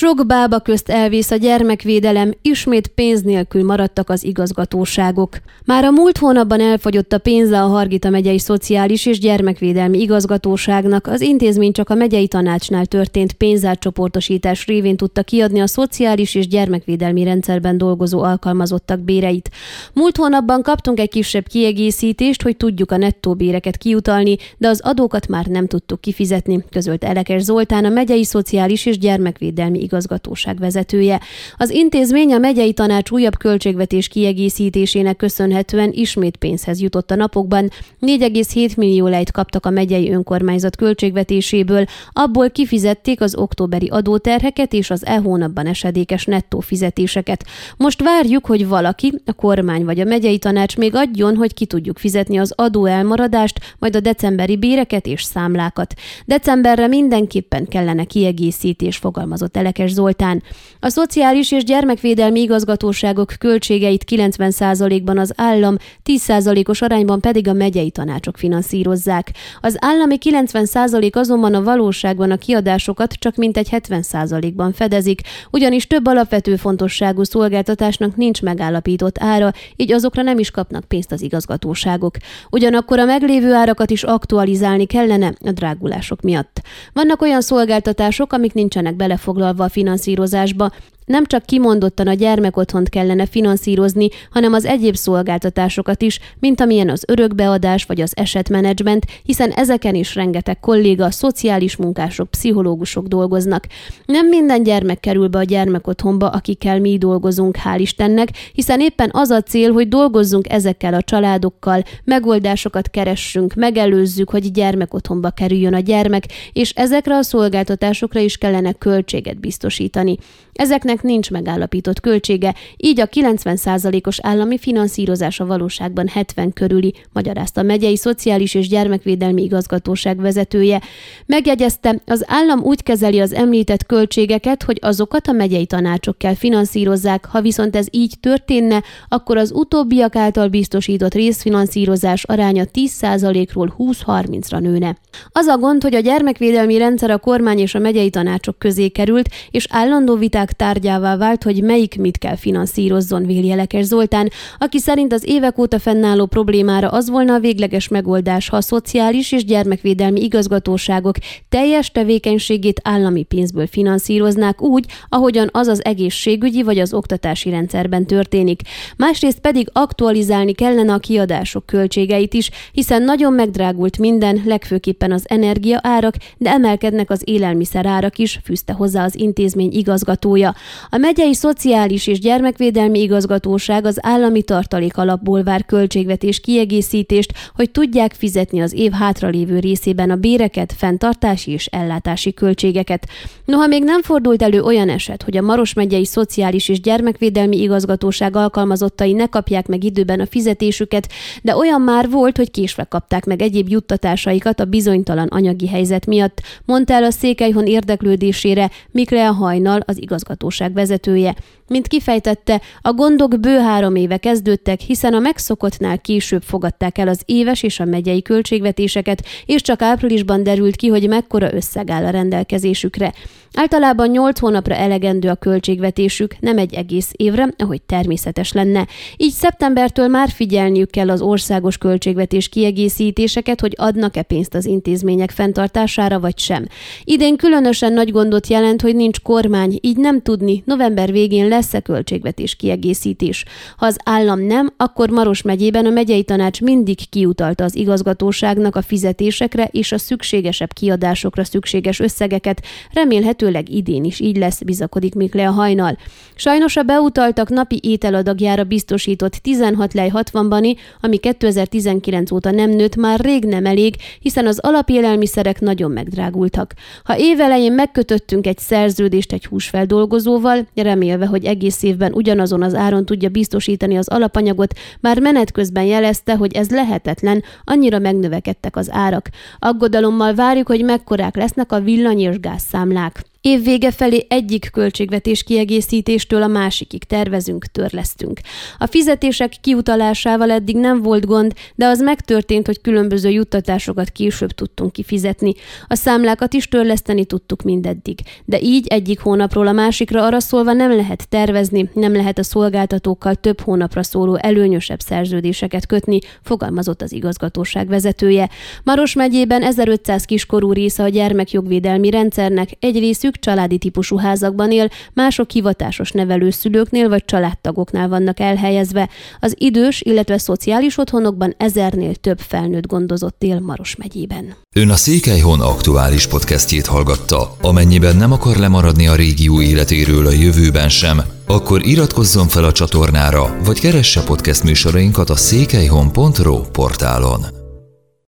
Sok bába közt elvész a gyermekvédelem, ismét pénz nélkül maradtak az igazgatóságok. Már a múlt hónapban elfogyott a pénze a Hargita megyei Szociális és Gyermekvédelmi Igazgatóságnak, az intézmény csak a megyei tanácsnál történt pénzátcsoportosítás révén tudta kiadni a szociális és gyermekvédelmi rendszerben dolgozó alkalmazottak béreit. Múlt hónapban kaptunk egy kisebb kiegészítést, hogy tudjuk a nettó béreket kiutalni, de az adókat már nem tudtuk kifizetni, közölt Elekes Zoltán, a megyei Szociális és Gyermekvédelmi Igazgatóság vezetője. Az intézmény a megyei tanács újabb költségvetés kiegészítésének köszönhetően ismét pénzhez jutott a napokban. 4,7 millió lejt kaptak a megyei önkormányzat költségvetéséből, abból kifizették az októberi adóterheket és az e hónapban esedékes nettó fizetéseket. Most várjuk, hogy valaki, a kormány vagy a megyei tanács még adjon, hogy ki tudjuk fizetni az adó elmaradást, majd a decemberi béreket és számlákat. Decemberre mindenképpen kellene kiegészítés, fogalmazott el Elekes Zoltán. A Szociális és Gyermekvédelmi Igazgatóságok költségeit 90%-ban az állam, 10%-os arányban pedig a megyei tanácsok finanszírozzák. Az állami 90% azonban a valóságban a kiadásokat csak mintegy 70%-ban fedezik, ugyanis több alapvető fontosságú szolgáltatásnak nincs megállapított ára, így azokra nem is kapnak pénzt az igazgatóságok. Ugyanakkor a meglévő árakat is aktualizálni kellene a drágulások miatt. Vannak olyan szolgáltatások, amik nincsenek belefoglalva a finanszírozásba, nem csak kimondottan a gyermekotthont kellene finanszírozni, hanem az egyéb szolgáltatásokat is, mint amilyen az örökbeadás vagy az esetmenedzsment, hiszen ezeken is rengeteg kolléga, szociális munkások, pszichológusok dolgoznak. Nem minden gyermek kerül be a gyermekotthonba, akikkel mi dolgozunk, hál' Istennek, hiszen éppen az a cél, hogy dolgozzunk ezekkel a családokkal, megoldásokat keressünk, megelőzzük, hogy gyermekotthonba kerüljön a gyermek, és ezekre a szolgáltatásokra is kellene költséget biztosítani. Ezeknek nincs megállapított költsége, így a 90%-os állami finanszírozás a valóságban 70 körüli, magyarázta a megyei Szociális és Gyermekvédelmi Igazgatóság vezetője. Megjegyezte, az állam úgy kezeli az említett költségeket, hogy azokat a megyei tanácsok kell finanszírozzák, ha viszont ez így történne, akkor az utóbbiak által biztosított részfinanszírozás aránya 10%-ról 20-30-ra nőne. Az a gond, hogy a gyermekvédelmi rendszer a kormány és a megyei tanácsok közé került, és állandó viták viták tárgyává vált, hogy melyik mit kell finanszírozzon, véli Elekes Zoltán, aki szerint az évek óta fennálló problémára az volna a végleges megoldás, ha a szociális és gyermekvédelmi igazgatóságok teljes tevékenységét állami pénzből finanszíroznák úgy, ahogyan az az egészségügyi vagy az oktatási rendszerben történik. Másrészt pedig aktualizálni kellene a kiadások költségeit is, hiszen nagyon megdrágult minden, legfőképpen az energia árak, de emelkednek az élelmiszer árak is, fűzte hozzá az intézmény igazgatója. A megyei Szociális és Gyermekvédelmi Igazgatóság az állami tartalék alapból vár költségvetés kiegészítést, hogy tudják fizetni az év hátralévő részében a béreket, fenntartási és ellátási költségeket. Noha még nem fordult elő olyan eset, hogy a Maros megyei Szociális és Gyermekvédelmi Igazgatóság alkalmazottai ne kapják meg időben a fizetésüket, de olyan már volt, hogy késve kapták meg egyéb juttatásaikat a bizonytalan anyagi helyzet miatt, mondta el a Székelyhon érdeklődésére Mikrea Hajnal, az igazgató igazgatóság vezetője. Mint kifejtette, a gondok bő három éve kezdődtek, hiszen a megszokottnál később fogadták el az éves és a megyei költségvetéseket, és csak áprilisban derült ki, hogy mekkora összeg áll a rendelkezésükre. Általában 8 hónapra elegendő a költségvetésük, nem egy egész évre, ahogy természetes lenne. Így szeptembertől már figyelniük kell az országos költségvetés kiegészítéseket, hogy adnak-e pénzt az intézmények fenntartására vagy sem. Idén különösen nagy gondot jelent, hogy nincs kormány, így nem tudni, november végén lesz-e költségvetés kiegészítés. Ha az állam nem, akkor Maros megyében a megyei tanács mindig kiutalta az igazgatóságnak a fizetésekre és a szükségesebb kiadásokra szükséges összegeket, remélhetőleg idén is így lesz, bizakodik Mikle a hajnal. Sajnos a beutaltak napi ételadagjára biztosított 16 lej 60 bani, ami 2019 óta nem nőtt, már rég nem elég, hiszen az alapélelmiszerek nagyon megdrágultak. Ha évelején megkötöttünk egy szerződést egy húsfeldolgozóval, remélve, hogy egész évben ugyanazon az áron tudja biztosítani az alapanyagot, már menet közben jelezte, hogy ez lehetetlen, annyira megnövekedtek az árak. Aggodalommal várjuk, hogy mekkorák lesznek a villany és gázszámlák. Évvége felé egyik költségvetés kiegészítéstől a másikig tervezünk, törlesztünk. A fizetések kiutalásával eddig nem volt gond, de az megtörtént, hogy különböző juttatásokat később tudtunk kifizetni. A számlákat is törleszteni tudtuk mindeddig. De így egyik hónapról a másikra arra szólva nem lehet tervezni, nem lehet a szolgáltatókkal több hónapra szóló előnyösebb szerződéseket kötni, fogalmazott az igazgatóság vezetője. Maros megyében 1500 kiskorú része a gyermekjogvédelmi rendszernek, egy részük családi típusú házakban él, mások hivatásos nevelőszülőknél vagy családtagoknál vannak elhelyezve. Az idős, illetve szociális otthonokban ezernél több felnőtt gondozott él Maros megyében. Ön a Székelyhon aktuális podcastjét hallgatta. Amennyiben nem akar lemaradni a régió életéről a jövőben sem, akkor iratkozzon fel a csatornára, vagy keresse podcast műsorainkat a székelyhon.pro portálon.